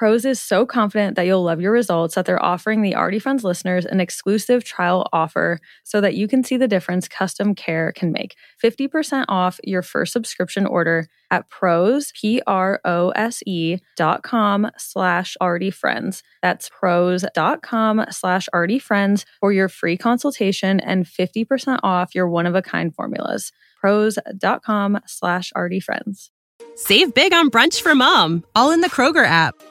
Prose is so confident that you'll love your results that they're offering the Already Friends listeners an exclusive trial offer so that you can see the difference custom care can make. 50% off your first subscription order at prose, P-R-O-S-E dot com slash already friends. That's prose dot com slash already friends for your free consultation and 50% off your one-of-a-kind formulas. Prose dot com slash already friends. Save big on brunch for mom, all in the Kroger app.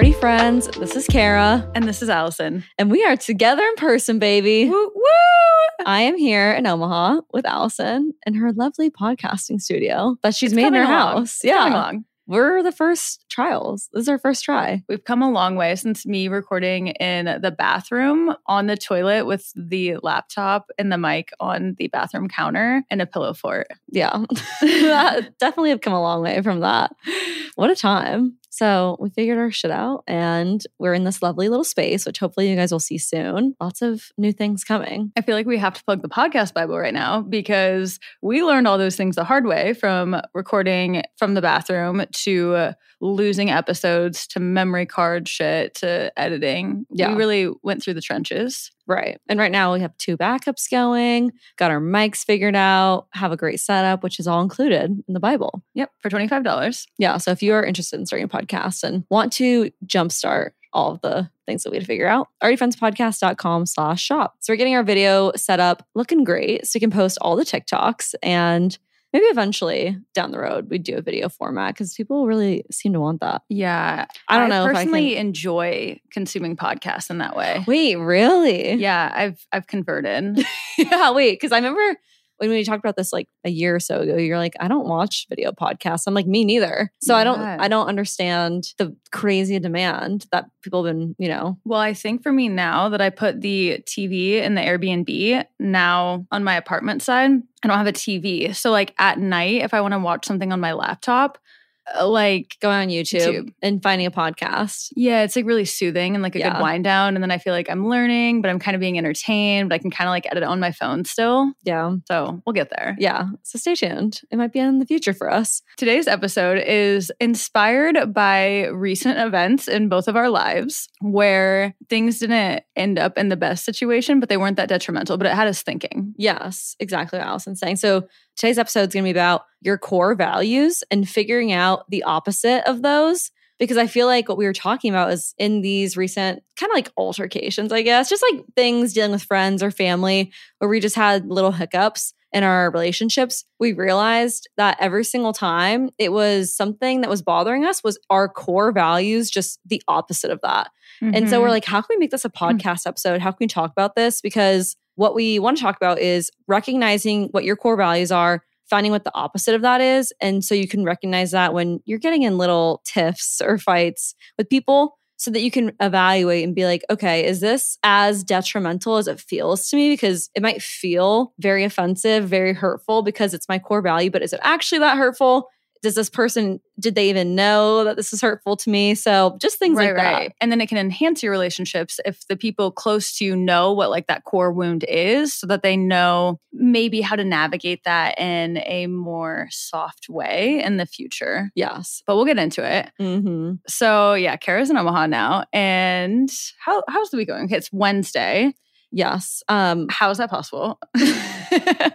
Already Friends. This is Ceara, And this is Allison. and we are together in person, baby. Woo woo! I am here in Omaha with Allison in her lovely podcasting studio that she's It's made in her along. house. It's coming Yeah. along. We're the first trials. This is our first try. We've come a long way since me recording in the bathroom on the toilet with the laptop and the mic on the bathroom counter and a pillow fort. Yeah. definitely have come a long way from that. What a time. So we figured our shit out and we're in this lovely little space, which hopefully you guys will see soon. Lots of new things coming. I feel like we have to plug the podcast Bible right now because we learned all those things the hard way from recording from the bathroom to losing episodes to memory card shit to editing. Yeah. We really went through the trenches. Right. And right now we have two backups going, got our mics figured out, have a great setup, which is all included in the Bible. Yep, for $25. Yeah. So if you are interested in starting a podcast and want to jumpstart all of the things that we had to figure out, alreadyfriendspodcast.com slash shop. So we're getting our video set up looking great. So we can post all the TikToks and maybe eventually down the road we do a video format because people really seem to want that. Yeah. I don't know if I personally can- enjoy consuming podcasts in that way. Wait, really? Yeah, I've I've converted. yeah, wait, because I remember when we talked about this like a year or so ago, you're like, I don't watch video podcasts. I'm like, me neither. So I don't I don't understand the crazy demand that people have been, you know. Well, I think for me now that I put the TV in the Airbnb now on my apartment side, I don't have a TV. So like at night, if I want to watch something on my laptop, Uh, like Going on YouTube, YouTube. and finding a podcast. yeah, it's like really soothing and like a Yeah. good wind down. And then I feel like I'm learning, but I'm kind of being entertained, but I can kind of like edit on my phone still. Yeah. So we'll get there. Yeah. So stay tuned. It might be in the future for us. Today's episode is inspired by recent events in both of our lives where things didn't end up in the best situation, but they weren't that detrimental, but it had us thinking. Yes, exactly what Allison's saying. So today's episode is going to be about your core values and figuring out the opposite of those. Because I feel like what we were talking about is in these recent kind of like altercations, I guess, just like things dealing with friends or family where we just had little hiccups. In our relationships, we realized that every single time it was something that was bothering us was our core values, just the opposite of that. And so we're Mhm. like, how can we make this a podcast episode? How can we talk about this? Because what we want to talk about is recognizing what your core values are, finding what the opposite of that is. And so you can recognize that when you're getting in little tiffs or fights with people so that you can evaluate and be like, okay, is this as detrimental as it feels to me? Because it might feel very offensive, very hurtful because it's my core value, but is it actually that hurtful? Does this person, did they even know that this is hurtful to me? So just things right, like that. right. And then it can enhance your relationships if the people close to you know what like that core wound is so that they know maybe how to navigate that in a more soft way in the future. Yes. But we'll get into it. Mm-hmm. So yeah, Ceara's in Omaha now. And how how's the week going? Okay, it's Wednesday. Yes. Um, How is that possible? I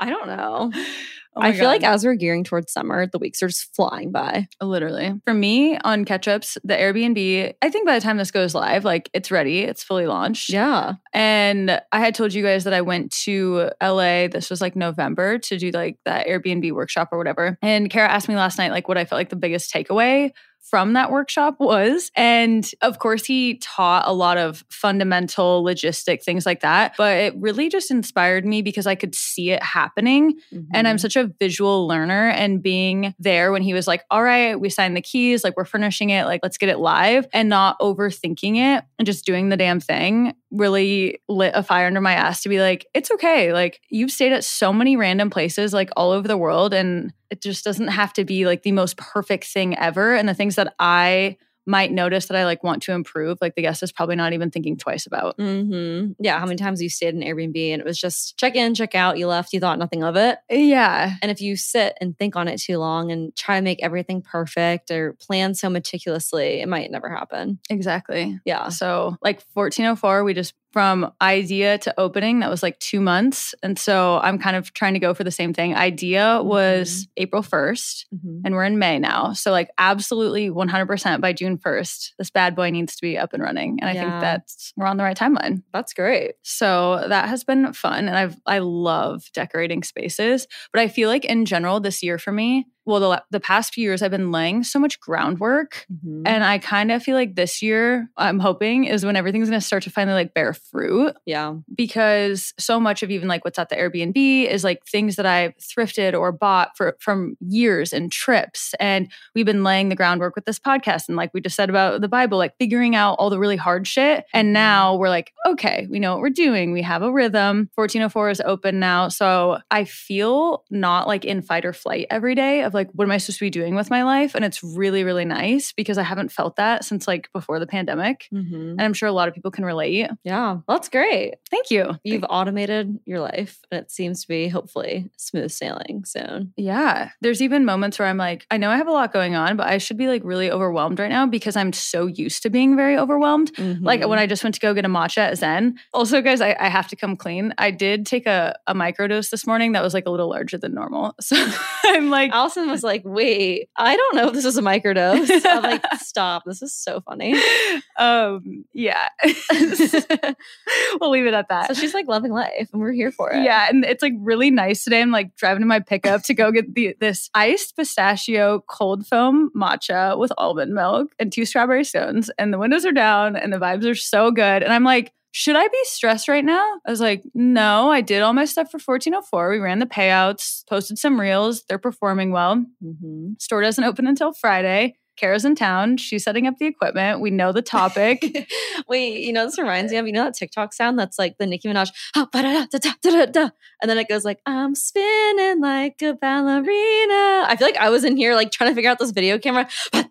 don't know. Oh I feel like as we're gearing towards summer, the weeks are just flying by. Literally. For me on Ketchups, the Airbnb, I think by the time this goes live, like it's ready, it's fully launched. Yeah. And I had told you guys that I went to LA, this was like November, to do like that Airbnb workshop or whatever. And Ceara asked me last night, like, what I felt like the biggest takeaway from that workshop was. And of course, he taught a lot of fundamental logistic things like that. But it really just inspired me because I could see it happening. And Mm-hmm. I'm such a visual learner and being there when he was like, all right, we signed the keys, like we're furnishing it, like let's get it live and not overthinking it and just doing the damn thing really lit a fire under my ass to be like, it's okay. Like you've stayed at so many random places, like all over the world. And it just doesn't have to be like the most perfect thing ever. And the things that I might notice that I like want to improve, like the guest is probably not even thinking twice about. Mm-hmm. Yeah. How many times you stayed in Airbnb and it was just check in, check out, you left, you thought nothing of it. Yeah. And if you sit and think on it too long and try to make everything perfect or plan so meticulously, it might never happen. Exactly. Yeah. So, like 1404, we just from idea to opening, that was like two months. And so I'm kind of trying to go for the same thing. Idea was April 1st, Mhm. and we're in May now. So, like, absolutely 100% by June 1st, this bad boy needs to be up and running. And I think that's we're on the right timeline. That's great. So that has been fun. And I've, I love decorating spaces. But I feel like in general, this year for me, well, the, the past few years, I've been laying so much groundwork Mhm. and I kind of feel like this year, I'm hoping, is when everything's going to start to finally like bear fruit yeah. because so much of even like what's at the Airbnb is like things that I've thrifted or bought for from years and trips. And we've been laying the groundwork with this podcast. And like we just said about the Bible, like figuring out all the really hard shit. And now we're like, okay, we know what we're doing. We have a rhythm. 1404 is open now. So I feel not like in fight or flight every day of like, what am I supposed to be doing with my life? And it's really, really nice because I haven't felt that since like before the pandemic. Mhm. And I'm sure a lot of people can relate. Yeah. Well, that's great. Thank you. You've automated your life and it seems to be hopefully smooth sailing soon. Yeah. There's even moments where I'm like, I know I have a lot going on, but I should be like really overwhelmed right now because I'm so used to being very overwhelmed. Like Mm-hmm. when I just went to go get a matcha at Zen. Also, guys, I, I have to come clean. I did take a, a microdose this morning that was like a little larger than normal. So I'm like, Was like, wait, I don't know if this is a microdose. I'm like, stop. This is so funny. um, yeah. we'll leave it at that. So she's like loving life and we're here for it. Yeah, and it's like really nice today. I'm like driving to my pickup to go get the this iced pistachio cold foam matcha with almond milk and two strawberry stones, and the windows are down and the vibes are so good. And I'm like, should I be stressed right now? I was like, no, I did all my stuff for 1404. We ran the payouts, posted some reels. They're performing well. Mm-hmm. Store doesn't open until Friday. Ceara's in town. She's setting up the equipment. We know the topic. Wait, you know, this reminds me of, you know, that TikTok sound that's like the Nicki Minaj, ah, and then it goes like, I'm spinning like a ballerina. I feel like I was in here like trying to figure out this video camera, and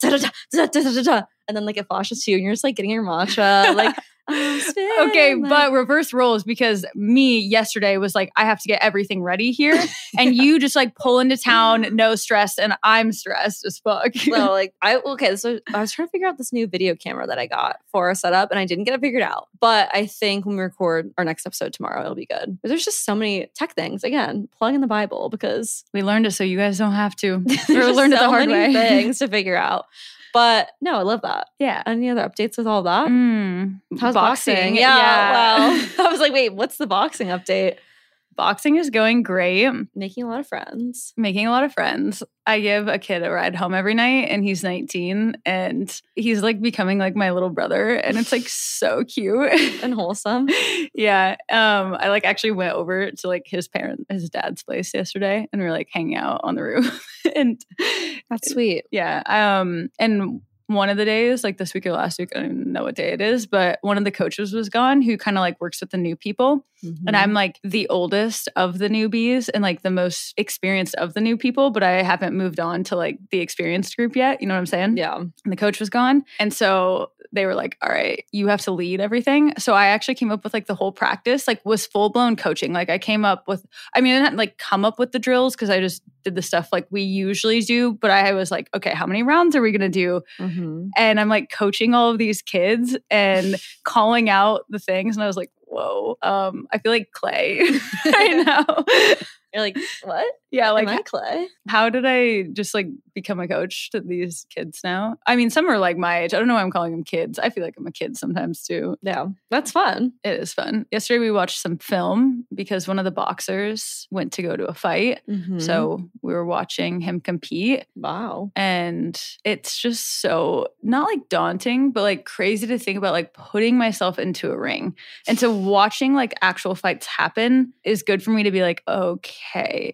then like it flashes to you and you're just like getting your matcha. Like, Okay, like- but reverse roles because me yesterday was like, I have to get everything ready here. and you just like pull into town, no stress, and I'm stressed as fuck. So like I okay, so I was trying to figure out this new video camera that I got for our setup and I didn't get it figured out. But I think when we record our next episode tomorrow, it'll be good. But there's just so many tech things. Again, plug in the Bible because we learned it so you guys don't have to. just learned it so the hard many way. things to figure out. But no, I love that. Yeah. Any other updates with all that? Mm. How's boxing? Boxing, Yeah, yeah. Well, I was like, wait, what's the boxing update? Boxing is going great. Making a lot of friends. Making a lot of friends. I give a kid a ride home every night and he's 19 and he's like becoming like my little brother and it's like so cute and wholesome. yeah. Um I like actually went over to like his parent his dad's place yesterday and we are like hanging out on the roof and that's sweet. Yeah. Um and one of the days, like this week or last week, I don't even know what day it is, but one of the coaches was gone who kind of like works with the new people. Mm-hmm. And I'm like the oldest of the newbies and like the most experienced of the new people, but I haven't moved on to like the experienced group yet. You know what I'm saying? Yeah. And the coach was gone. And so they were like, all right, you have to lead everything. So I actually came up with like the whole practice, like was full blown coaching. Like I came up with, I mean, I didn't like come up with the drills because I just did the stuff like we usually do, but I was like, okay, how many rounds are we going to do? Mm-hmm. And I'm like coaching all of these kids and calling out the things. And I was like, whoa, um, I feel like clay right now. You're like, what? Yeah, like I clay. How did I just like become a coach to these kids now? I mean, some are like my age. I don't know why I'm calling them kids. I feel like I'm a kid sometimes too. Yeah, that's fun. It is fun. Yesterday we watched some film because one of the boxers went to go to a fight. Mm-hmm. So we were watching him compete. Wow. And it's just so not like daunting, but like crazy to think about like putting myself into a ring. And so watching like actual fights happen is good for me to be like, okay,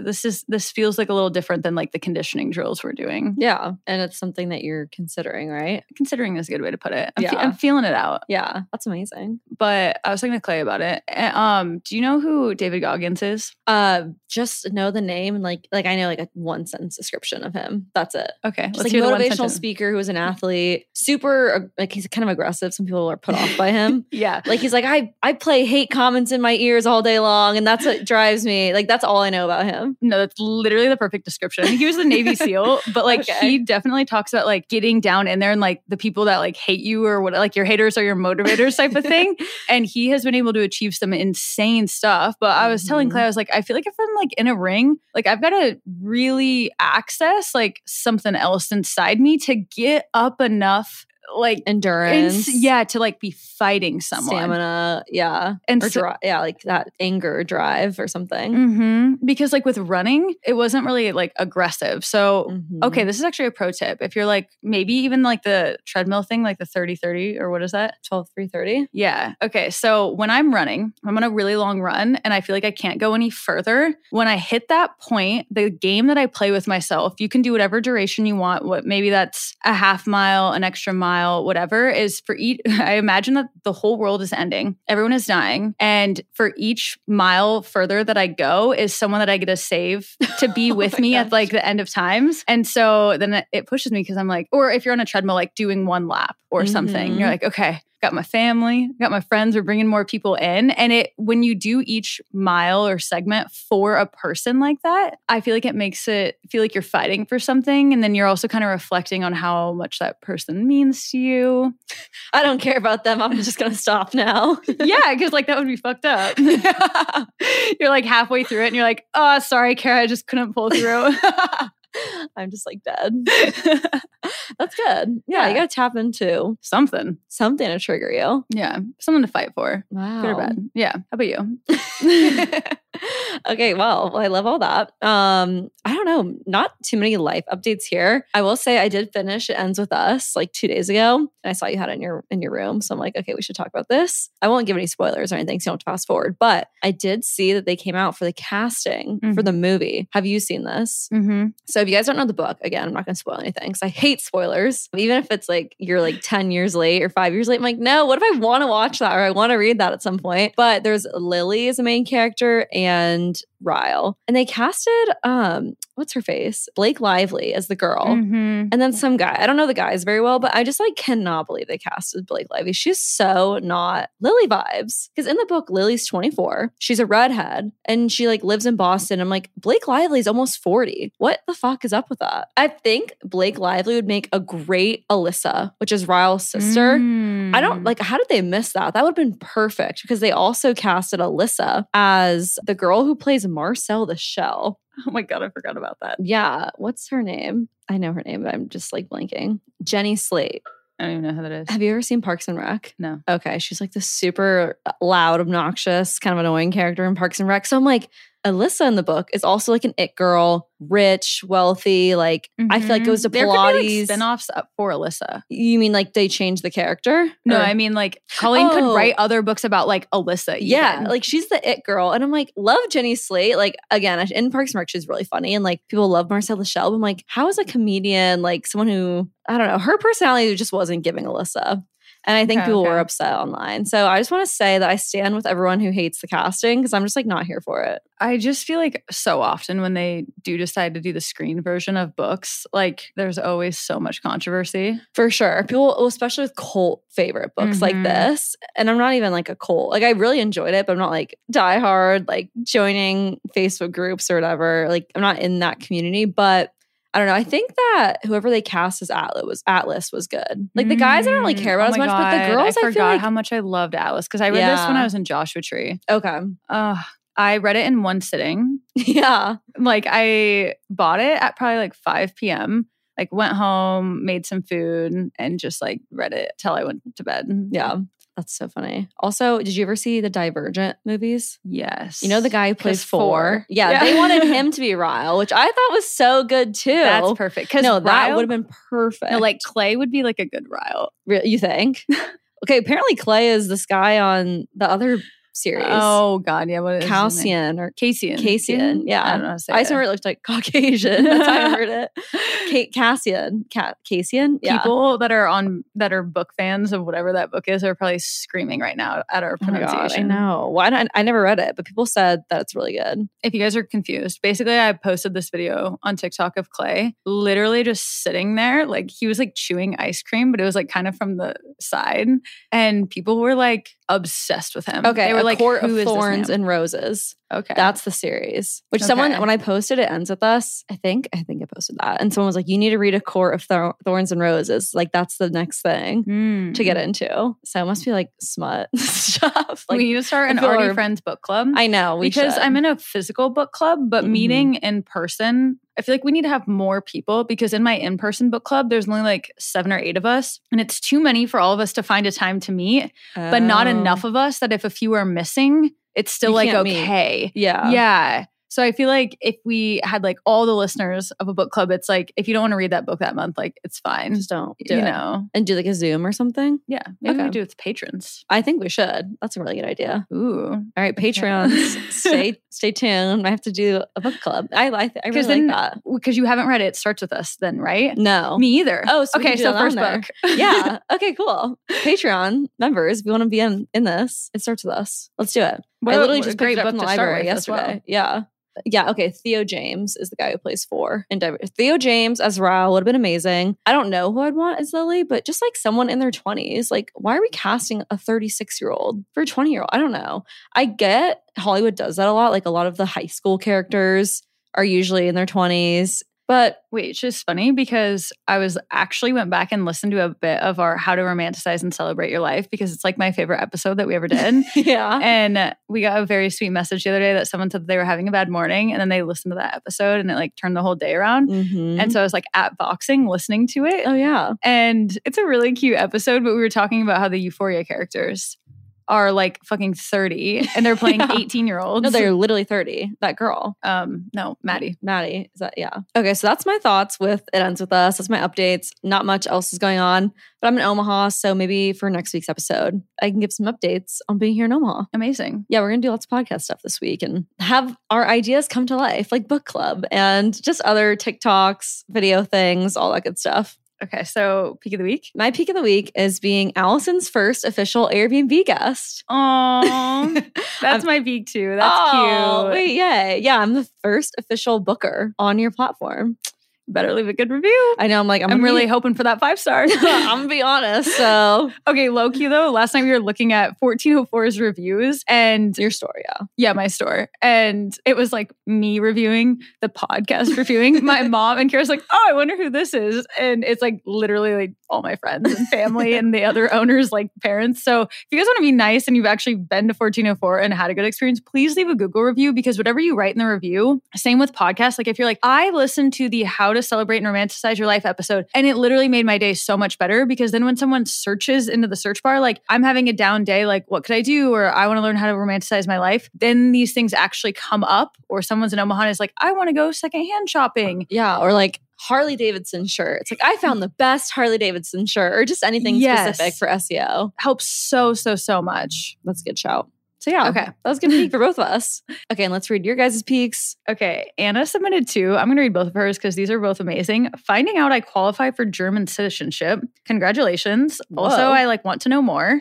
this is this feels like a little different than like the conditioning drills we're doing. Yeah, and it's something that you're considering, right? Considering is a good way to put it. I'm, yeah. fe- I'm feeling it out. Yeah, that's amazing. But I was talking to Clay about it. Um, do you know who David Goggins is? Uh, just know the name, like like I know like a one sentence description of him. That's it. Okay, just like motivational speaker who was an athlete, super like he's kind of aggressive. Some people are put off by him. yeah, like he's like I I play hate comments in my ears all day long, and that's what drives me. Like that's all I know about him. No, that's literally the perfect description. He was a Navy SEAL, but like okay. he definitely talks about like getting down in there and like the people that like hate you or what like your haters are your motivators type of thing. And he has been able to achieve some insane stuff. But I was mm-hmm. telling Clay, I was like, I feel like if I'm like in a ring, like I've got to really access like something else inside me to get up enough like endurance. yeah, to like be fighting someone. Stamina, yeah. And or so, dri- yeah, like that anger drive or something. Mm-hmm. Because like with running, it wasn't really like aggressive. So, mm-hmm. okay, this is actually a pro tip. If you're like maybe even like the treadmill thing, like the 30 30 or what is that? 12 3 30? Yeah. Okay. So when I'm running, I'm on a really long run and I feel like I can't go any further. When I hit that point, the game that I play with myself, you can do whatever duration you want. What maybe that's a half mile, an extra mile mile, whatever, is for each, I imagine that the whole world is ending. Everyone is dying. And for each mile further that I go is someone that I get to save to be oh with oh me gosh. at like the end of times. And so then it pushes me because I'm like, or if you're on a treadmill, like doing one lap or mm-hmm. something, you're like, okay, got my family, got my friends, we're bringing more people in. And it, when you do each mile or segment for a person like that, I feel like it makes it feel like you're fighting for something. And then you're also kind of reflecting on how much that person means to you. I don't care about them. I'm just going to stop now. yeah. Cause like that would be fucked up. you're like halfway through it and you're like, oh, sorry, Ceara, I just couldn't pull through. I'm just like dead. That's good. Yeah, yeah, you got to tap into something, something to trigger you. Yeah, something to fight for. Wow. Good or bad. Yeah. How about you? Okay, well, I love all that. Um, I don't know, not too many life updates here. I will say I did finish It Ends With Us like two days ago. And I saw you had it in your in your room. So I'm like, okay, we should talk about this. I won't give any spoilers or anything, so you don't have to fast forward. But I did see that they came out for the casting mm-hmm. for the movie. Have you seen this? Mm-hmm. So if you guys don't know the book, again, I'm not gonna spoil anything because I hate spoilers. Even if it's like you're like 10 years late or five years late, I'm like, no, what if I want to watch that or I want to read that at some point? But there's Lily as a main character and Ryle. And they casted um what's her face? Blake Lively as the girl. Mm-hmm. And then some guy. I don't know the guys very well, but I just like cannot believe they casted Blake Lively. She's so not Lily vibes. Because in the book, Lily's 24. She's a redhead and she like lives in Boston. I'm like, Blake Lively's almost 40. What the fuck is up with that? I think Blake Lively would make a great Alyssa, which is Ryle's sister. Mm. I don't like how did they miss that? That would have been perfect because they also casted Alyssa as the girl who plays Marcel the Shell. Oh my God, I forgot about that. Yeah. What's her name? I know her name, but I'm just like blanking. Jenny Slate. I don't even know who that is. Have you ever seen Parks and Rec? No. Okay, she's like the super loud, obnoxious, kind of annoying character in Parks and Rec. So I'm like, Alyssa in the book is also like an it girl, rich, wealthy. Like I feel like goes to Mm-hmm. there Pilates. Could be like spinoffs up for Alyssa. you mean like they changed the character? No, Or- I mean like Colleen Oh. could write other books about like Alyssa. Yeah, like she's the it girl. And I'm like, love Jenny Slate. Like, again, in Parks and Rec, she's really funny. And like, people love Marcel the Shell. But I'm like, how is a comedian, like someone who, I don't know, her personality just wasn't giving Alyssa. And I think Okay, people were upset online. So I just want to say that I stand with everyone who hates the casting because I'm just like not here for it. I just feel like so often when they do decide to do the screen version of books, like there's always so much controversy. For sure. People, especially with cult favorite books like Mhm. this. And I'm not even like a cult. Like I really enjoyed it, but I'm not like die hard, like joining Facebook groups or whatever. Like I'm not in that community. But I don't know. I think that whoever they cast as Atlas was Atlas was good. Like the guys I don't really Mm, care about oh as much, but the girls I I, forgot feel like how much I loved Alice because I read this when I was in Joshua Tree. okay. Uh, I read it in one sitting. Yeah. Like I bought it at probably like 5 p.m. Like went home, made some food, and just like read it till I went to bed. Yeah. That's so funny. Also, did you ever see the Divergent movies? Yes. You know the guy who plays four? Four. Yeah, Yeah. they wanted him to be Ryle, which I thought was so good too. That's perfect. Because No, that would have been perfect. no, like Clay would be like a good Ryle. You think? okay, apparently Clay is this guy on the other series. Oh God, yeah. What is? Calcian or Cassian. Cassian, mm-hmm. yeah. I don't know how to say I just remember it looked like Caucasian. That's how I heard it. Kate Cassian. Ca- Cassian? Yeah. People that are on that are book fans of whatever that book is are probably screaming right now at our Oh my God, I know. Why don't I never read it, but people said that it's really good. if you guys are confused, basically I posted this video on TikTok of Clay literally just sitting there. Like he was like chewing ice cream, but it was like kind of from the side. And people were like obsessed with him. Okay, They were A like, Court "Who of Thorns and Roses. Okay. That's the series. Which someone when I posted it ends with us. I think I think I posted that, and someone was like, "You need to read a Court of Thor- Thorns and Roses. Like that's the next thing Hmm. to get into." So it must be like smut stuff. Like we need to start an you're- Friends book club. I know we because should. I'm in a physical book club, but Mhm. meeting in person, I feel like we need to have more people because in my in person book club, there's only like seven or eight of us, and it's too many for all of us to find a time to meet, but not Oh. enough of us that if a few are missing, it's still You like can't meet. okay. Yeah. Yeah. So I feel like if we had like all the listeners of a book club, it's like if you don't want to read that book that month, like it's fine. Just don't do you it. know. and do like a Zoom or something. Yeah. Maybe we do it with patrons. I think we should. That's a really good idea. Ooh. All right, Patreons, stay stay tuned. I have to do a book club. I I, I really Because like that. because you haven't read it, it starts with us then, right? No. Me either. Oh, so we okay. So first book. yeah. Okay, cool. Patreon members, if you want to be in, in this, it starts with us. Let's do it. What I literally just great picked it up book from the library as well. yesterday. Yeah. Yeah. Okay. Theo James is the guy who plays four in Diver- Theo James as Rao would have been amazing. I don't know who I'd want as Lily, but just like someone in their 20s. Like, why are we casting a 36 year old for a 20 year old? I don't know. I get Hollywood does that a lot. Like, a lot of the high school characters are usually in their 20s. But Wait, it's just funny because I was actually went back and listened to a bit of our How to Romanticize and Celebrate Your Life because it's like my favorite episode that we ever did. yeah. and we got a very sweet message the other day that someone said that they were having a bad morning and then they listened to that episode and it like turned the whole day around. Mhm. And so I was like at boxing listening to it. oh, yeah. And it's a really cute episode, but we were talking about how the Euphoria characters are like fucking 30 and they're playing Yeah. 18 year olds. No, they're literally 30. That girl. um no, Maddie. Maddie. Is that yeah. Okay, so that's my thoughts with It Ends With Us. That's my updates. Not much else is going on. But I'm in Omaha, so maybe for next week's episode, I can give some updates on being here in Omaha. Amazing. Yeah, we're gonna do lots of podcast stuff this week and have our ideas come to life, like book club and just other TikToks, video things, all that good stuff. Okay, so peak of the week. My peak of the week is being Allison's first official Airbnb guest. Oh, that's my peak too. That's Oh, cute. Wait, yeah, Yeah, I'm the first official booker on your platform. Better leave a good review. I know. I'm like, I'm, I'm, really be- hoping for that five star. I'm gonna be honest. So okay, low key though. Last night we were looking at 1404's reviews and your story, yeah. yeah, my store. And it was like me reviewing the podcast reviewing. My mom and Ceara's like, oh, I wonder who this is. And it's like literally like all my friends and family and the other owners, like parents. So if you guys want to be nice and you've actually been to 1404 and had a good experience, please leave a Google review because whatever you write in the review, same with podcasts. Like if you're like, I listened to the How to Celebrate and Romanticize Your Life episode, and it literally made my day so much better because then when someone searches into the search bar, like I'm having a down day, like what could I do? Or I want to learn how to romanticize my life, then these things actually come up. Or someone's in Omaha and is like, I want to go secondhand shopping. Yeah. Or like Harley Davidson shirt. It's like I found the best Harley Davidson shirt or just anything Yes. specific for SEO. Helps so, so, so much. That's a good shout. So yeah, Okay. that was a good peek for both of us. Okay, and let's read your guys' peaks. Okay, Anna submitted two. I'm going to read both of hers because these are both amazing. Finding out I qualify for German citizenship. Congratulations. Also, I like want to know more.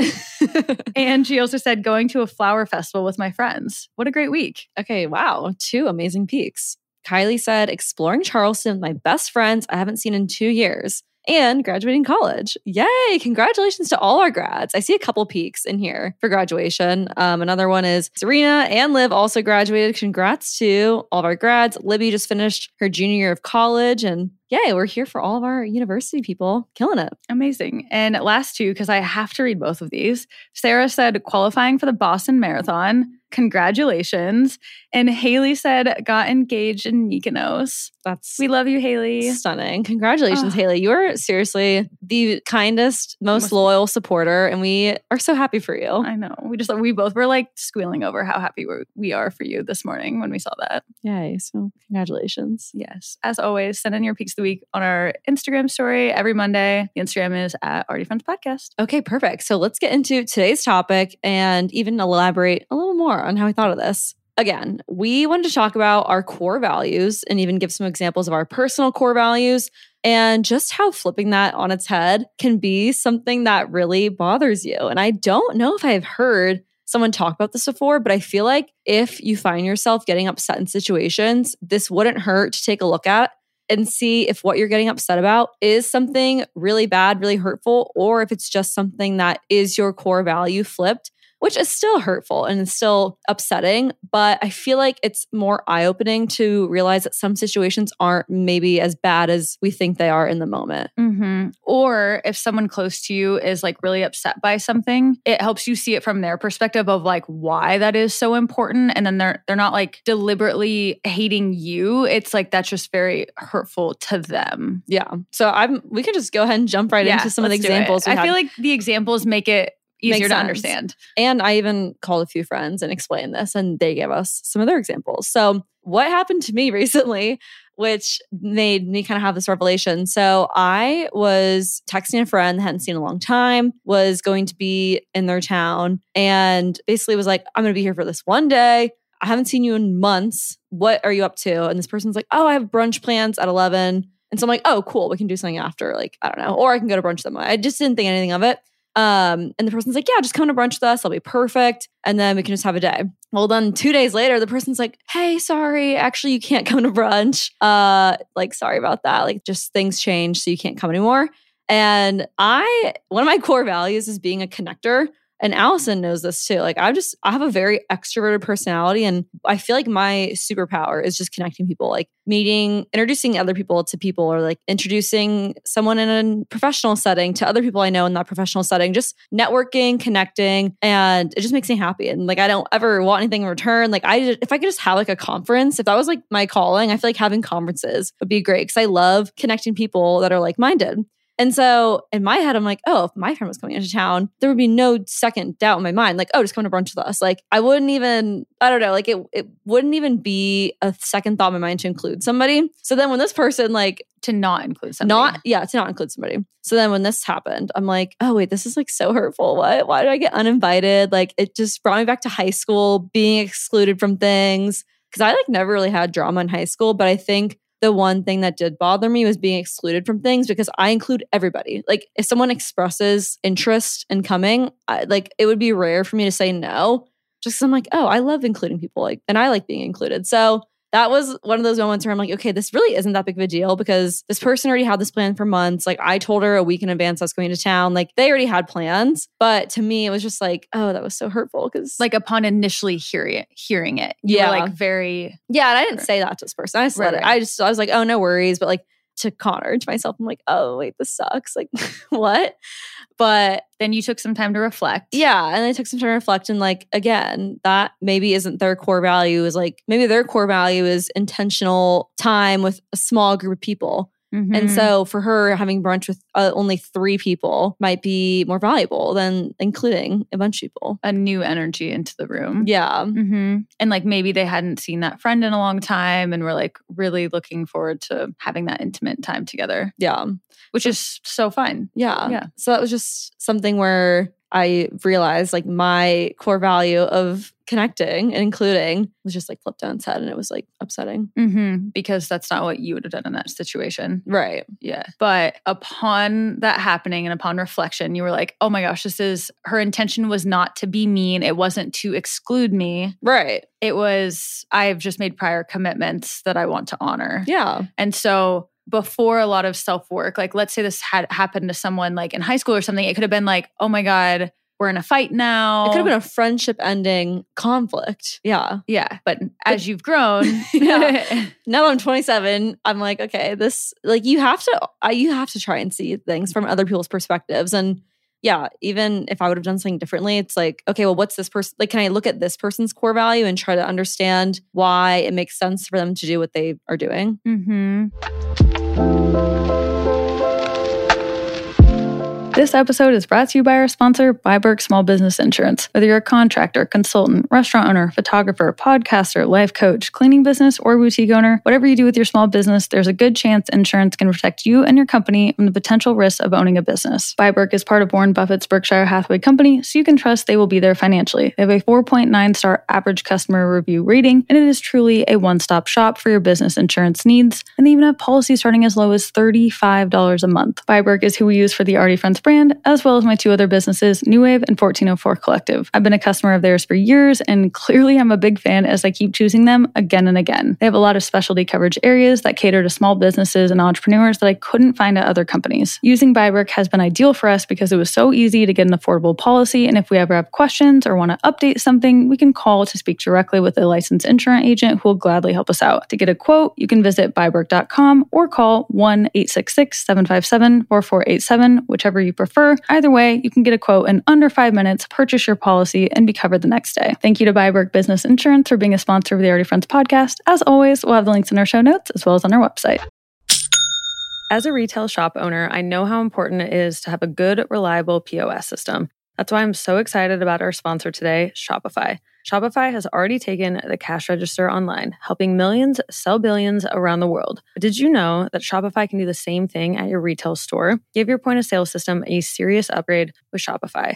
and she also said going to a flower festival with my friends. What a great week. okay, wow, two amazing peaks. Kylie said, exploring Charleston with my best friends I haven't seen in two years. And graduating college. Yay! Congratulations to all our grads. I see a couple peaks in here for graduation. Um, another one is Serena and Liv also graduated. Congrats to all of our grads. Libby just finished her junior year of college. And yay, we're here for all of our university people. Killing it. Amazing. And last two, because I have to read both of these. Sarah said qualifying for the Boston Marathon. Congratulations. And Haley said got engaged in Mykonos. That's We love you, Haley. Stunning. Congratulations, Ah. Haley. You are seriously the kindest, most Most- loyal supporter, and we are so happy for you. I know. We just we both were like squealing over how happy we're, for you this morning when we saw that. Yay. So, congratulations. Yes. As always, send in your peaks of the week on our Instagram story every Monday. The Instagram is at Already Friends Podcast. Okay, perfect. So, let's get into today's topic and even elaborate a little more on how we thought of this. Again, we wanted to talk about our core values and even give some examples of our personal core values and just how flipping that on its head can be something that really bothers you. And I don't know if I've heard someone talk about this before, but I feel like if you find yourself getting upset in situations, this wouldn't hurt to take a look at and see if what you're getting upset about is something really bad, really hurtful, or if it's just something that is your core value flipped, which is still hurtful and still upsetting. But I feel like it's more eye opening to realize that some situations aren't maybe as bad as we think they are in the moment. Mm-hmm. Or if someone close to you is like really upset by something, it helps you see it from their perspective of like why that is so important. And then they're they're not like deliberately hating you. It's like that's just very hurtful to them. Yeah. So I'm we can just go ahead and jump right Yeah, into some of the let's do it. examples. I had. feel like the examples make it easier to understand. And I even called a few friends and explained this, and they gave us some of their examples. So, what happened to me recently, which made me kind of have this revelation? So, I was texting a friend, that hadn't seen in a long time, was going to be in their town, and basically was like, I'm going to be here for this one day. I haven't seen you in months. What are you up to? And this person's like, Oh, I have brunch plans at 11. And so I'm like, Oh, cool. We can do something after. Like, I don't know. Or I can go to brunch somewhere. I just didn't think anything of it. Um, and the person's like, yeah, just come to brunch with us. I'll be perfect. And then we can just have a day. Well, then two days later, the person's like, hey, sorry, actually, you can't come to brunch. Uh, like, sorry about that. Like, just things change, so you can't come anymore. And I, one of my core values is being a connector. And Allison knows this too. Like, I just, I have a very extroverted personality. And I feel like my superpower is just connecting people, like meeting, introducing other people to people, or like introducing someone in a professional setting to other people I know in that professional setting, just networking, connecting. And it just makes me happy. And like, I don't ever want anything in return. Like, I, if I could just have like a conference, if that was like my calling, I feel like having conferences would be great because I love connecting people that are like minded. And so in my head, I'm like, oh, if my friend was coming into town, there would be no second doubt in my mind. Like, oh, just come to brunch with us. Like, I wouldn't even, I don't know, like it, it wouldn't even be a second thought in my mind to include somebody. So then when this person like To not include something. not yeah to not include somebody so then when this happened i'm like oh wait this is like so hurtful what why did i get uninvited like it just brought me back to high school being excluded from things because i like never really had drama in high school but i think the one thing that did bother me was being excluded from things because i include everybody. Like if someone expresses interest in coming I, like it would be rare for me to say no just i'm like oh i love including people like and i like being included. So that was one of those moments where I'm like, okay, this really isn't that big of a deal because this person already had this plan for months. Like I told her a week in advance I was going to town. Like they already had plans. But to me, it was just like, oh, that was so hurtful. Cause like upon initially hearing it, hearing it. You Yeah. were like very yeah, and I didn't say that to this person. I just let Right, it. right. I just I was like, oh, no worries. But like to Connor to myself. I'm like, oh wait, this sucks. Like, what? But then you took some time to reflect. yeah, and I took some time to reflect and like again, that maybe isn't their core value. Is like maybe their core value is intentional time with a small group of people. And Mhm. so for her, having brunch with uh, only three people might be more valuable than including a bunch of people. a new energy into the room. Yeah. hmm And like maybe they hadn't seen that friend in a long time and were like really looking forward to having that intimate time together, Yeah. which is so fun. Yeah. Yeah. So that was just something where I realized like my core value of connecting and including was just like flipped on its head and it was like upsetting. hmm Because that's not what you would have done in that situation. Right. Yeah. But upon that happening and upon reflection, you were like, oh my gosh, this is her intention was not to be mean. It wasn't to exclude me. Right. It was, I've just made prior commitments that I want to honor. Yeah. And so before a lot of self work, like let's say this had happened to someone like in high school or something, it could have been like, oh my God, we're in a fight now. It could have been a friendship ending conflict. Yeah. yeah. But as you've grown, Yeah. Now that I'm 27, I'm like, okay, this like you have to uh, you have to try and see things from other people's perspectives and yeah, even if I would have done something differently, it's like, okay, well, what's this person like? Can I look at this person's core value and try to understand why it makes sense for them to do what they are doing? hmm This episode is brought to you by our sponsor, biBERK Small Business Insurance. Whether you're a contractor, consultant, restaurant owner, photographer, podcaster, life coach, cleaning business, or boutique owner, whatever you do with your small business, there's a good chance insurance can protect you and your company from the potential risks of owning a business. biBERK is part of Warren Buffett's Berkshire Hathaway Company, so you can trust they will be there financially. They have a 4.9 star average customer review rating, and it is truly a one stop shop for your business insurance needs. And they even have policies starting as low as $35 a month. biBERK is who we use for the Already Friends brand, as well as my two other businesses, New Wave and 1404 Collective. I've been a customer of theirs for years, and clearly I'm a big fan as I keep choosing them again and again. They have a lot of specialty coverage areas that cater to small businesses and entrepreneurs that I couldn't find at other companies. Using biBERK has been ideal for us because it was so easy to get an affordable policy, and if we ever have questions or want to update something, we can call to speak directly with a licensed insurance agent who will gladly help us out. To get a quote, you can visit biberk.com or call 1 866 757 4487, whichever you prefer. Either way, you can get a quote in under five minutes, purchase your policy, and be covered the next day. Thank you to biBERK Business Insurance for being a sponsor of the Already Friends podcast. As always, we'll have the links in our show notes as well as on our website. As a retail shop owner, I know how important it is to have a good, reliable POS system. That's why I'm so excited about our sponsor today, Shopify. Shopify has already taken the cash register online, helping millions sell billions around the world. But did you know that Shopify can do the same thing at your retail store? Give your point of sale system a serious upgrade with Shopify.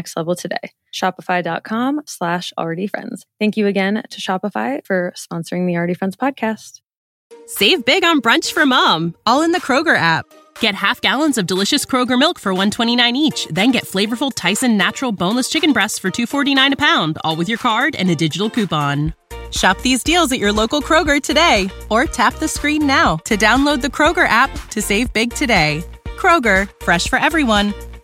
level today. Shopify.com slash already friends. Thank you again to Shopify for sponsoring the Already Friends podcast. Save big on brunch for mom, all in the Kroger app. Get half gallons of delicious Kroger milk for 129 each, then get flavorful Tyson natural boneless chicken breasts for 249 a pound, all with your card and a digital coupon. Shop these deals at your local Kroger today or tap the screen now to download the Kroger app to save big today. Kroger, fresh for everyone.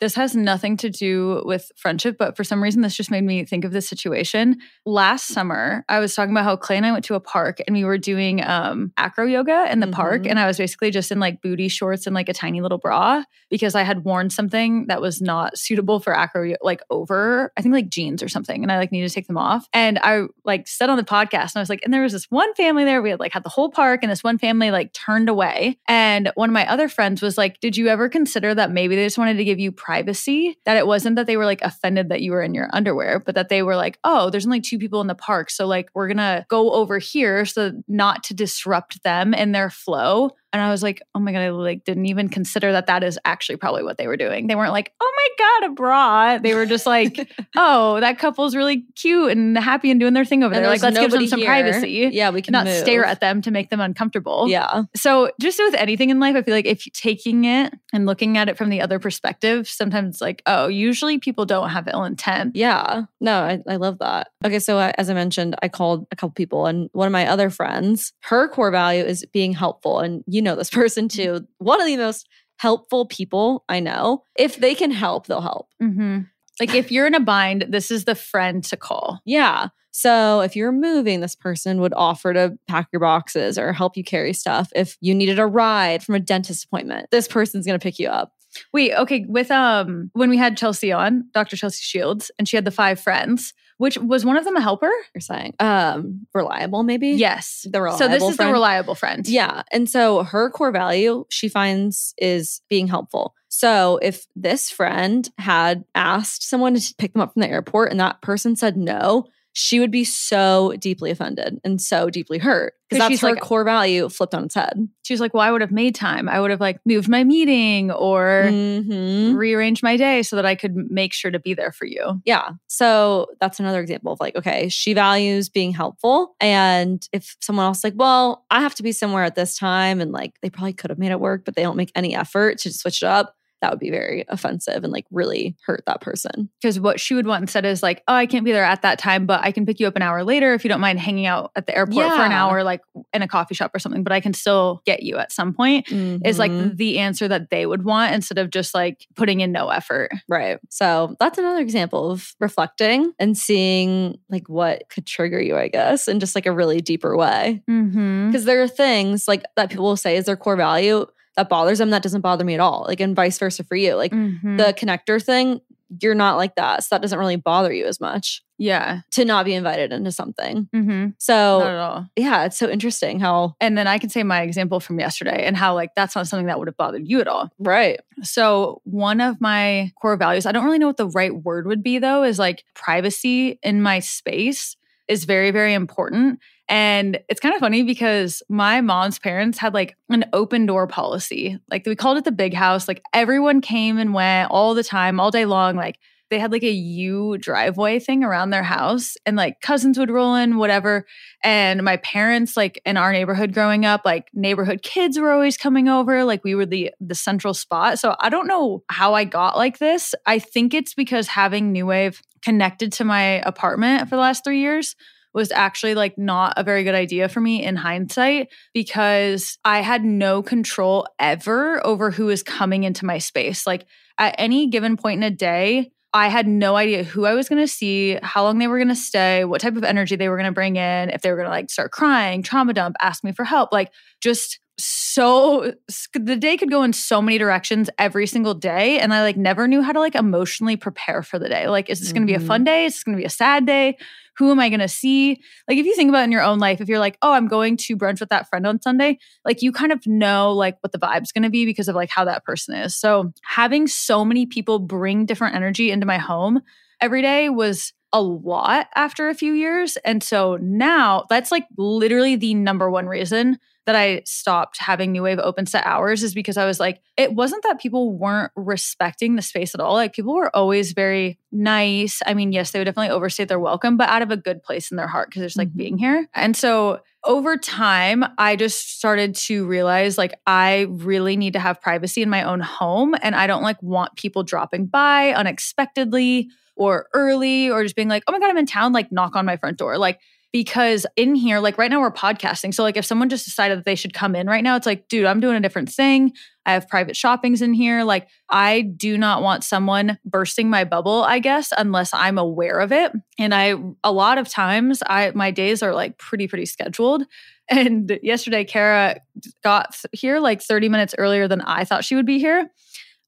This has nothing to do with friendship, but for some reason, this just made me think of this situation. Last summer, I was talking about how Clay and I went to a park and we were doing um, acro yoga in the park. Mhm. And I was basically just in like booty shorts and like a tiny little bra because I had worn something that was not suitable for acro, like over, I think like jeans or something. And I like needed to take them off. And I like said on the podcast, and I was like, and there was this one family there. We had like had the whole park, and this one family like turned away. And one of my other friends was like, Did you ever consider that maybe they just wanted to give you privacy? That it wasn't that they were like offended that you were in your underwear, but that they were like, Oh, there's only two people in the park. So like, we're going to go over here so not to disrupt them in their flow. And I was like, oh my God, I like didn't even consider that that is actually probably what they were doing. They weren't like, oh my God, a bra. They were just like, oh, that couple's really cute and happy and doing their thing over And there. Like, let's give them some here. privacy. Yeah, we can Not move. stare at them to make them uncomfortable. Yeah. So, just with anything in life, I feel like if you're taking it and looking at it from the other perspective, sometimes it's like, oh, usually people don't have ill intent. Yeah. No, I, I love that. Okay. So, uh, as I mentioned, I called a couple people, and one of my other friends, her core value is being helpful. And you know this person too. One of the most helpful people I know. If they can help, they'll help. Mm-hmm. Like, if you're in a bind, this is the friend to call. Yeah. So if you're moving, this person would offer to pack your boxes or help you carry stuff. If you needed a ride from a dentist appointment, this person's going to pick you up. Wait, okay. With um, when we had Chelsea on, Dr. Chelsea Shields, and she had the five friends, which was one of them a helper? You're saying, um, reliable, maybe? Yes. The reliable so this is friend. the reliable friend. Yeah. And so her core value she finds is being helpful. So if this friend had asked someone to pick them up from the airport and that person said no, she would be so deeply offended and so deeply hurt because that's she's her like- core value flipped on its head. She's like, well, I would have made time. I would have like moved my meeting or Mhm. rearranged my day so that I could make sure to be there for you. Yeah. So that's another example of like, okay, she values being helpful. And if someone else is like, well, I have to be somewhere at this time and like they probably could have made it work, but they don't make any effort to switch it up, that would be very offensive and like really hurt that person. Because what she would want instead is like, oh, I can't be there at that time, but I can pick you up an hour later if you don't mind hanging out at the airport for an hour, like in a coffee shop or something, but I can still get you at some point. Is like Mhm. the answer that they would want instead of just like putting in no effort. Right. So that's another example of reflecting and seeing like what could trigger you, I guess, in just like a really deeper way. Mm-hmm. Because there are things like that people will say is their core value that bothers them that doesn't bother me at all. Like, and vice versa for you. Like Mm-hmm. the connector thing, you're not like that. So that doesn't really bother you as much yeah. to not be invited into something. Mm-hmm. Not So at all. yeah, it's so interesting how, And then I can say my example from yesterday and how like that's not something that would have bothered you at all. right. So, one of my core values, I don't really know what the right word would be though, is like privacy in my space is very, very important. And it's kind of funny because my mom's parents had like an open door policy. Like we called it the big house. Like everyone came and went all the time, all day long. Like they had like a U driveway thing around their house and like cousins would roll in, whatever. And my parents, like in our neighborhood growing up, like neighborhood kids were always coming over. Like we were the the central spot. So I don't know how I got like this. I think it's because having New Wave connected to my apartment for the last three years was actually like not a very good idea for me in hindsight because I had no control ever over who was coming into my space. Like at any given point in a day, I had no idea who I was going to see, how long they were going to stay, what type of energy they were going to bring in, if they were going to like start crying, trauma dump, ask me for help. Like just so the day could go in so many directions every single day and I like never knew how to like emotionally prepare for the day. Like is this going to be a fun mm-hmm. day? Is this going to be a sad day? Who am I going to see? Like if you think about in your own life, if you're like, "Oh, I'm going to brunch with that friend on Sunday," like you kind of know like what the vibe's going to be because of like how that person is. So, having so many people bring different energy into my home every day was a lot after a few years. And so now that's like literally the number one reason that I stopped having New Wave open set hours is because I was like, it wasn't that people weren't respecting the space at all. Like people were always very nice. I mean, yes, they would definitely overstay their welcome, but out of a good place in their heart because it's like Mhm. being here. And so over time, I just started to realize like I really need to have privacy in my own home. And I don't like want people dropping by unexpectedly or early or just being like, oh my God, I'm in town, like knock on my front door. Like because in here, like right now we're podcasting. So like if someone just decided that they should come in right now, it's like, dude, I'm doing a different thing. I have private shoppings in here. Like I do not want someone bursting my bubble, I guess, unless I'm aware of it. And I a lot of times I my days are like pretty, pretty scheduled. And yesterday, Ceara got here like 30 minutes earlier than I thought she would be here.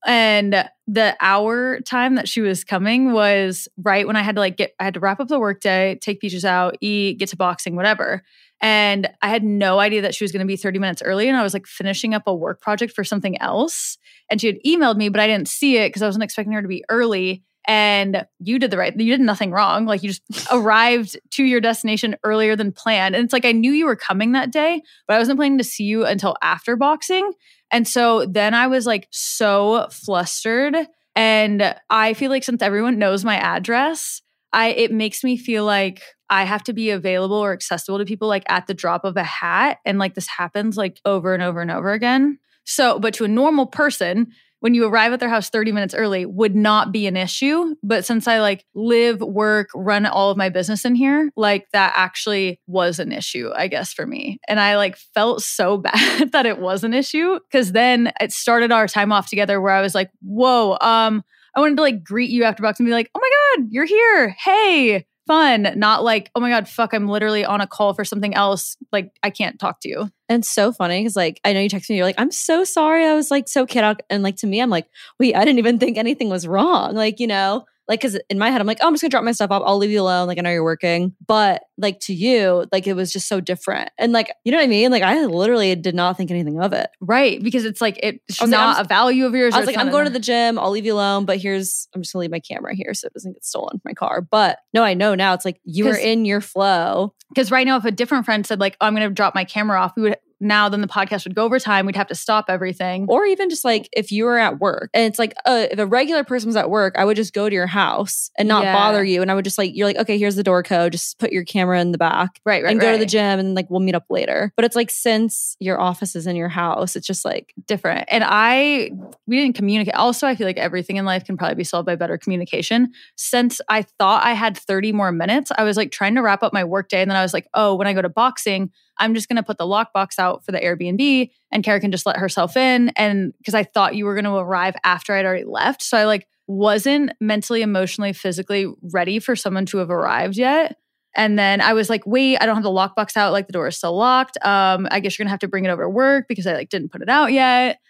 And the hour time that she was coming was right when I had to like get, I had to wrap up the workday, take Peaches out, eat, get to boxing, whatever. And I had no idea that she was going to be 30 minutes early. And I was like finishing up a work project for something else. And she had emailed me, but I didn't see it because I wasn't expecting her to be early. And you did the right, you did nothing wrong. Like you just arrived to your destination earlier than planned. And it's like I knew you were coming that day, but I wasn't planning to see you until after boxing. And so then I was like so flustered. And I feel like since everyone knows my address, I it makes me feel like I have to be available or accessible to people like at the drop of a hat. And like this happens like over and over and over again. So, but to a normal person, when you arrive at their house 30 minutes early would not be an issue. But since I like live, work, run all of my business in here, like that actually was an issue, I guess, for me. And I like felt so bad that it was an issue because then it started our time off together where I was like, whoa, um, I wanted to like greet you after box and be like, oh my God, you're here. Hey, fun, not like, oh my God, fuck, I'm literally on a call for something else. Like, I can't talk to you. And it's so funny because, like, I know you texted me, you're like, I'm so sorry. I was like so chaotic. And, like, to me, I'm like, wait, I didn't even think anything was wrong. Like, you know, like because in my head i'm like oh i'm just gonna drop my stuff off. I'll leave you alone. Like i know you're working. But like to you like it was just so different. And like you know what i mean? Like i literally did not think anything of it. Right because it's like it's not like, a value of yours i was like i'm going to the gym. I'll leave you alone. But here's i'm just gonna leave my camera here so it doesn't get stolen from my car. But no i know now it's like you were in your flow. Because right now if a different friend said like oh, i'm to drop my camera off we would now then the podcast would go over time. We'd have to stop everything. Or even just like if you were at work and it's like uh, if a regular person was at work i would just go to your house and not Yeah. bother you. And i would just like you're like okay here's the door code. Just put your camera in the back right right and go to the gym and like we'll meet up later. But it's like since your office is in your house it's just like different. And i we didn't communicate. Also i feel like everything in life can probably be solved by better communication. Since i thought i had 30 more minutes i was like trying to wrap up my workday and then i was like oh when i go to boxing i'm just going to put the lockbox out for the airbnb and ceara can just let herself in and because i thought you were going to arrive after i'd already left so i like wasn't mentally emotionally physically ready for someone to have arrived yet and then I was like, wait, I don't have the lockbox out. Like the door is still locked. Um, I guess you're gonna have to bring it over to work because I like didn't put it out yet.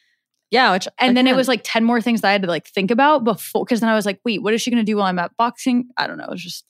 yeah which And then it was like 10 more things that I had to like think about before because then I was like, wait, what is she gonna do while I'm at boxing? I don't know. It was just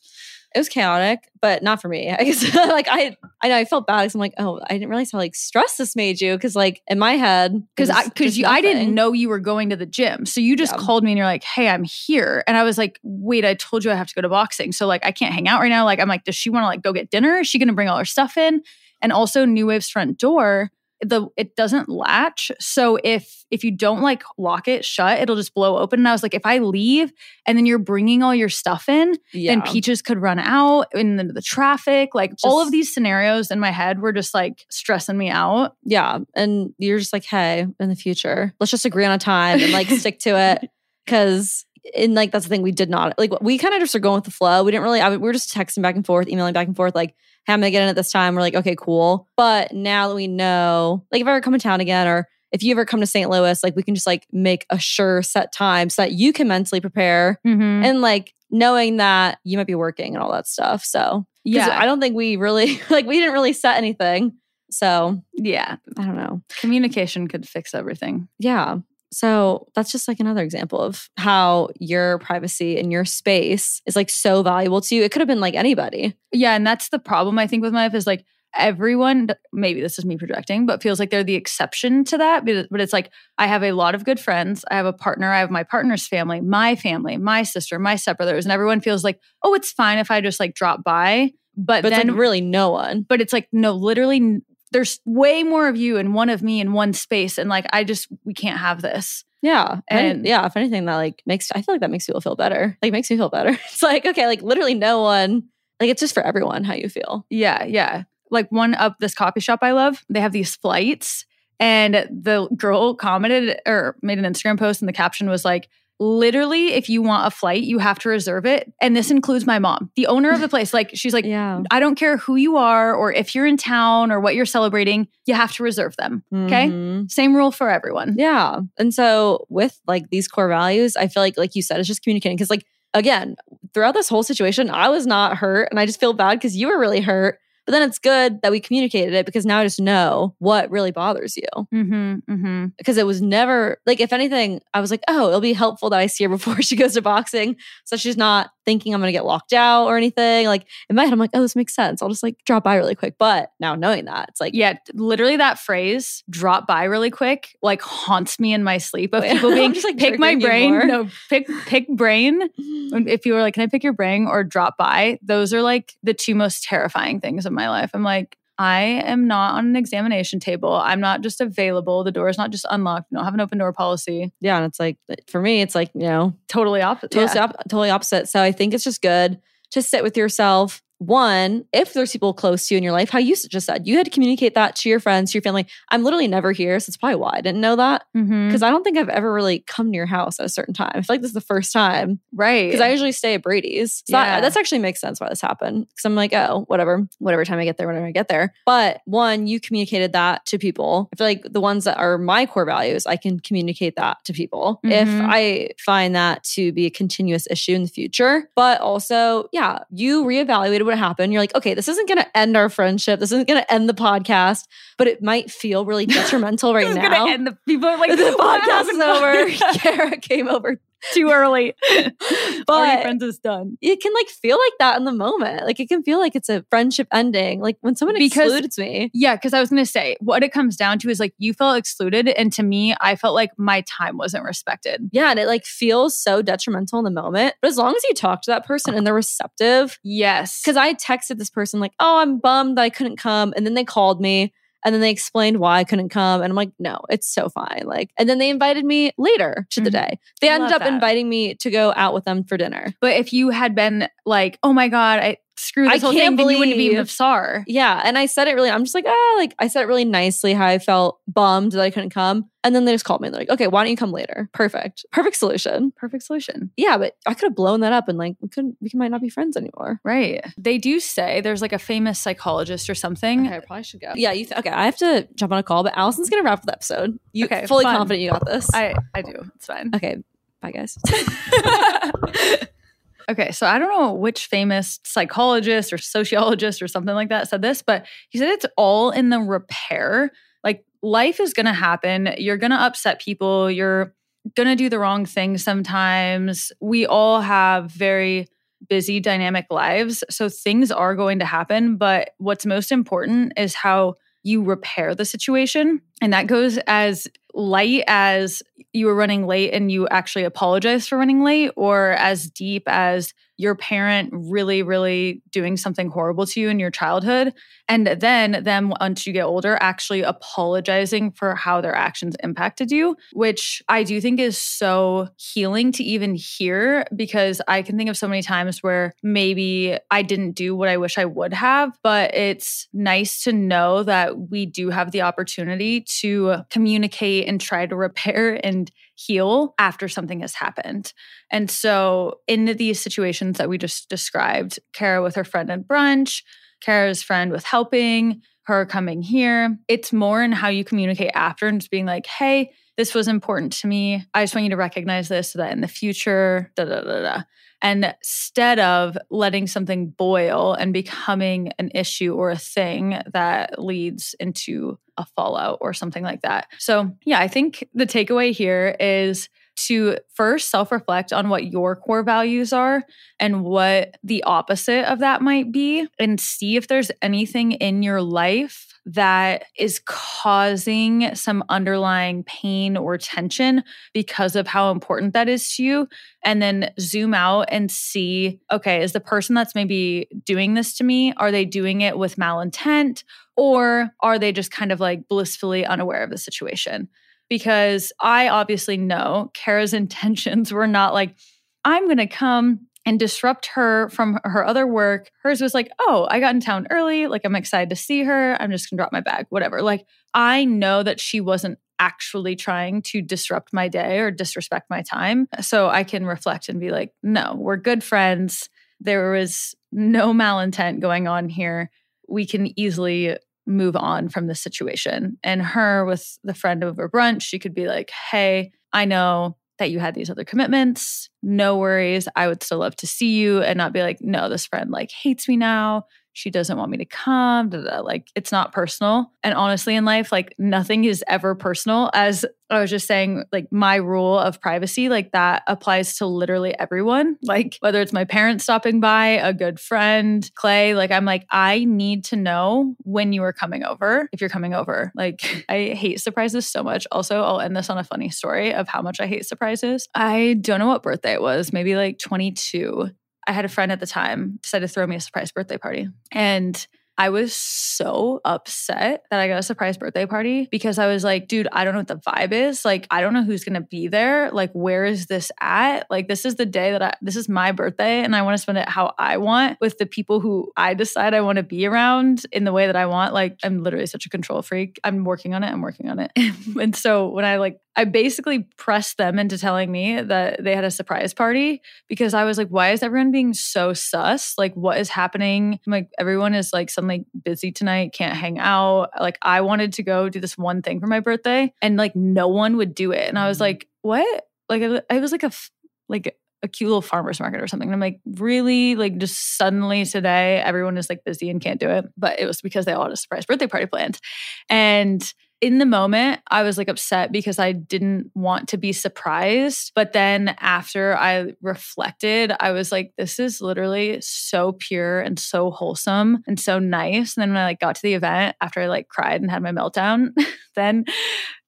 it was chaotic but not for me i guess like i i know i felt bad because i'm like oh i didn't realize how like stressed this made you because like in my head because I because you I didn't know. know you were going to the gym. So you just Yeah. called me and you're like, hey, I'm here. And I was like, wait, I told you I have to go to boxing. So like I can't hang out right now. Like I'm like, does she want to like go get dinner? Is she gonna bring all her stuff in? And also New Wave's front door, the it doesn't latch. So if if you don't like lock it shut, it'll just blow open. And I was like, if I leave and then you're bringing all your stuff in, yeah. then Peaches could run out in the traffic. Like all of these scenarios in my head were just like stressing me out. yeah and you're just like hey in the future let's just agree on a time and like stick to it because and like that's the thing we did not like we kind of just are going with the flow we didn't really I, we were just texting back and forth emailing back and forth like hey i'm gonna get in at this time we're like okay cool but now that we know like if i ever come to town again or if you ever come to st louis like we can just like make a sure set time so that you can mentally prepare Mm-hmm. and like knowing that you might be working and all that stuff so yeah Yeah. i don't think we really like we didn't really set anything so yeah. i don't know Communication could fix everything. yeah. So that's just like another example of how your privacy and your space is like so valuable to you. It could have been like anybody. Yeah. And that's the problem I think with my life is like everyone, maybe this is me projecting, but feels like they're the exception to that. But it's like I have a lot of good friends. I have a partner. I have my partner's family, my family, my sister, my stepbrothers. And everyone feels like, oh, it's fine if I just like drop by. But, But then it's like really no one. but it's like no literally there's way more of you and one of me in one space and like i just we can't have this Yeah. And, And- yeah, if anything, that like makes I feel like that makes people feel better. Like makes me feel better. It's like, okay, like literally no one, like it's just for everyone how you feel. yeah yeah like one up this coffee shop i love they have these flights and the girl commented or made an instagram post and the caption was like literally, if you want a flight, you have to reserve it. And this includes my mom, the owner of the place. Like, she's like, yeah. I don't care who you are or if you're in town or what you're celebrating, you have to reserve them. Okay. Mhm. Same rule for everyone. Yeah. And so with like these core values, I feel like, like you said, it's just communicating. Cause like, again, throughout this whole situation, I was not hurt. And I just feel bad because you were really hurt. But then it's good that we communicated it because now I just know what really bothers you. Mm-hmm. Mm-hmm. Because it was never like, if anything, I was like, oh, it'll be helpful that I see her before she goes to boxing. So she's not thinking I'm going to get locked out or anything. Like in my head, I'm like, oh, this makes sense. I'll just like drop by really quick. But now knowing that, it's like, Yeah, literally that phrase drop by really quick like haunts me in my sleep of people being just, like, pick my brain. No, pick pick brain. Mm-hmm. If you were like, can I pick your brain or drop by? Those are like the two most terrifying things of my life. I'm like, I am not on an examination table. I'm not just available. The door is not just unlocked. We don't have an open door policy. yeah. And it's like, for me, it's like, you know, Totally opposite. totally, op- totally opposite. So I think it's just good to sit with yourself. One, if there's people close to you in your life, how you just said, you had to communicate that to your friends, to your family. I'm literally never here. So it's probably why I didn't know that. Because I don't think I've ever really come to your house at a certain time. I feel like this is the first time Right. because I usually stay at Brady's. So Yeah. that, that's actually makes sense why this happened. Because I'm like, oh, whatever, whatever time I get there, whenever I get there. But one, you communicated that to people. I feel like the ones that are my core values, I can communicate that to people if Mhm. I find that to be a continuous issue in the future. But also, yeah, you reevaluated what happened. You're like, okay, this isn't going to end our friendship. This isn't going to end the podcast, but it might feel really detrimental right now. end the people are like the podcast is over. Ceara came over Too early. But- friends is done. it can like feel like that in the moment. Like it can feel like it's a friendship ending. Like when someone Because- excludes me. Yeah, because I was gonna say what it comes down to is like you felt excluded, and to me, I felt like my time wasn't respected. Yeah, and it like feels so detrimental in the moment. But as long as you talk to that person and they're receptive, Yes, because I texted this person like, "Oh, I'm bummed that I couldn't come," and then they called me. And then they explained why I couldn't come. And I'm like, no, it's so fine. Like, and then they invited me later to the Mhm. day. They I ended up that. inviting me to go out with them for dinner. but if you had been like, oh my god, I screw I this whole can't thing, then you wouldn't be have. Yeah. And I said it really, I'm just like, ah, like I said it really nicely how I felt bummed that I couldn't come. And then they just called me and they're like, okay, why don't you come later? Perfect. Perfect solution. Perfect solution. Yeah, but I could have blown that up and like we couldn't we might not be friends anymore. Right. They do say there's like a famous psychologist or something. Okay, I probably should go. Yeah, you th- okay, I have to jump on a call, but Allison's gonna wrap the episode. You Okay, fully fun. confident you got this. I I do. It's fine. okay. Bye guys. okay, so I don't know which famous psychologist or sociologist or something like that said this, but he said it's all in the repair. Like life is going to happen. You're going to upset people. You're going to do the wrong thing sometimes. We all have very busy, dynamic lives. So things are going to happen. But what's most important is how you repair the situation. And that goes as light as you were running late and you actually apologize for running late, or as deep as your parent really, really doing something horrible to you in your childhood. And then them, once you get older, actually apologizing for how their actions impacted you, which I do think is so healing to even hear because I can think of so many times where maybe I didn't do what I wish I would have, but it's nice to know that we do have the opportunity to communicate and try to repair and heal after something has happened. And so, in these situations that we just described, Ceara with her friend at brunch, Ceara's friend with helping, her coming here, it's more in how you communicate after and just being like, hey, this was important to me. I just want you to recognize this so that in the future, da da da da. And instead of letting something boil and becoming an issue or a thing that leads into a fallout or something like that. So, yeah, I think the takeaway here is to first self reflect on what your core values are and what the opposite of that might be, and see if there's anything in your life that is causing some underlying pain or tension because of how important that is to you. And then zoom out and see okay, is the person that's maybe doing this to me, are they doing it with malintent? Or are they just kind of like blissfully unaware of the situation? Because I obviously know Ceara's intentions were not like, I'm going to come and disrupt her from her other work. Hers was like, oh, I got in town early. Like, I'm excited to see her. I'm just going to drop my bag, whatever. Like, I know that she wasn't actually trying to disrupt my day or disrespect my time. So I can reflect and be like, no, we're good friends. There was no malintent going on here. We can easily move on from the situation. And her with the friend over brunch, she could be like, hey, I know that you had these other commitments. No worries. I would still love to see you and not be like, no, this friend like hates me now she doesn't want me to come. Da, da, like it's not personal. And honestly, in life, like nothing is ever personal. As I was just saying, like my rule of privacy, like that applies to literally everyone. Like whether it's my parents stopping by, a good friend, Clay, like I'm like, I need to know when you are coming over, if you're coming over. Like I hate surprises so much. Also, I'll end this on a funny story of how much I hate surprises. I don't know what birthday it was, maybe like 22. I had a friend at the time decided to throw me a surprise birthday party. And I was so upset that I got a surprise birthday party because I was like, dude, I don't know what the vibe is. Like, I don't know who's going to be there. Like, where is this at? Like, this is the day that I, this is my birthday and I want to spend it how I want with the people who I decide I want to be around in the way that I want. Like, I'm literally such a control freak. I'm working on it. I'm working on it. and so when I like I basically pressed them into telling me that they had a surprise party because I was like, why is everyone being so sus? Like, what is happening? I'm like, everyone is like suddenly busy tonight, can't hang out. Like, I wanted to go do this one thing for my birthday and like no one would do it. And I was mm-hmm. like, what? Like, I was like a, like, a cute little farmer's market or something. And I'm like, really? Like, just suddenly today, everyone is like busy and can't do it. But it was because they all had a surprise birthday party planned. And in the moment, I was like upset because I didn't want to be surprised. But then after I reflected, I was like, this is literally so pure and so wholesome and so nice. And then when I like got to the event after I like cried and had my meltdown, then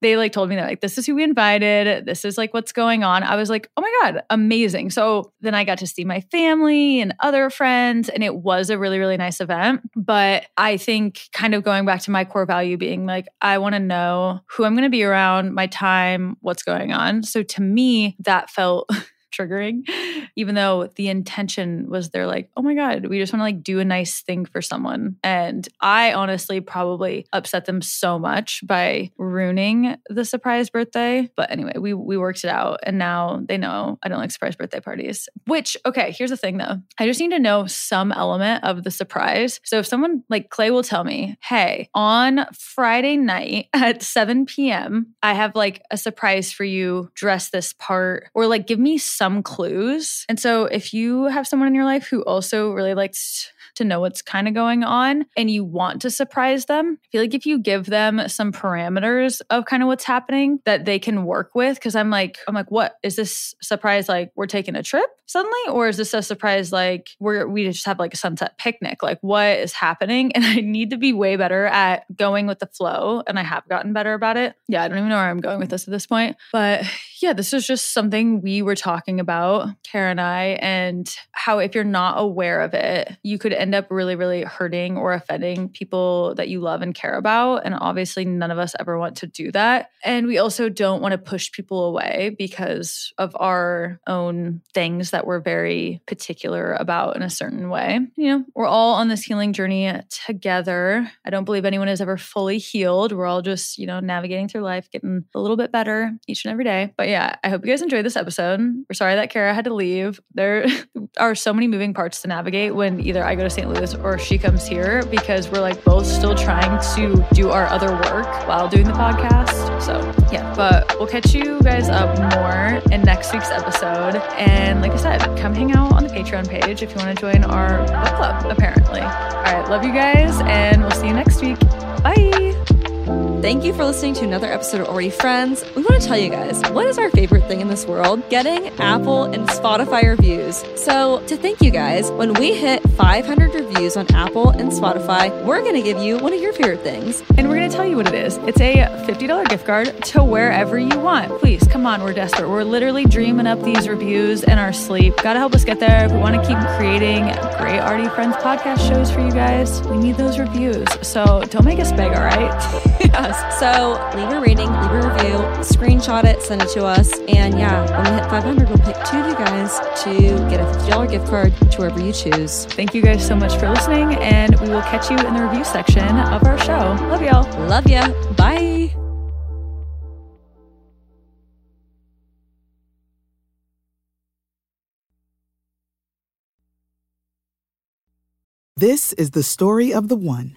they like told me that like this is who we invited. This is like what's going on. I was like oh my god amazing. So then i got to see my family and other friends and it was a really really nice event. But i think kind of going back to my core value being like i want to know who i'm going to be around my time what's going on. So to me that felt triggering, even though the intention was they're like, oh my God, we just want to like do a nice thing for someone. And I honestly probably upset them so much by ruining the surprise birthday. But anyway, we we worked it out and now they know I don't like surprise birthday parties. Which, okay, here's the thing though. I just need to know some element of the surprise. So if someone like Clay will tell me, hey, on Friday night at 7 p.m., I have like a surprise for you, dress this part, or like give me some some clues. And so if you have someone in your life who also really likes to know what's kind of going on and you want to surprise them, I feel like if you give them some parameters of kind of what's happening that they can work with, because I'm like, I'm like, what is this surprise like we're taking a trip suddenly? Or is this a surprise like we're we just have like a sunset picnic? Like what is happening? And I need to be way better at going with the flow. And I have gotten better about it. Yeah, I don't even know where I'm going with this at this point. But yeah, this is just something we were talking about, Ceara and I, and how if you're not aware of it, you could end up really, really hurting or offending people that you love and care about. And obviously, none of us ever want to do that. And we also don't want to push people away because of our own things that we're very particular about in a certain way. You know, we're all on this healing journey together. I don't believe anyone is ever fully healed. We're all just, you know, navigating through life, getting a little bit better each and every day. But yeah, I hope you guys enjoyed this episode. We're sorry that Ceara had to leave. There are so many moving parts to navigate when either I go to St. Louis or she comes here because we're like both still trying to do our other work while doing the podcast. So yeah, but we'll catch you guys up more in next week's episode. And like I said, come hang out on the Patreon page if you want to join our book club, apparently. All right, love you guys, and we'll see you next week. Bye. Thank you for listening to another episode of Already Friends. We want to tell you guys what is our favorite thing in this world? Getting Apple and Spotify reviews. So, to thank you guys, when we hit 500 reviews on Apple and Spotify, we're going to give you one of your favorite things. And we're going to tell you what it is. It's a $50 gift card to wherever you want. Please, come on, we're desperate. We're literally dreaming up these reviews in our sleep. Got to help us get there. We want to keep creating great Already Friends podcast shows for you guys, we need those reviews. So, don't make us beg, all right? us. So leave a rating, leave a review, screenshot it, send it to us. And yeah, when we hit 500, we'll pick two of you guys to get a $50 gift card to wherever you choose. Thank you guys so much for listening, and we will catch you in the review section of our show. Love y'all. Love ya. Bye. This is the story of the one.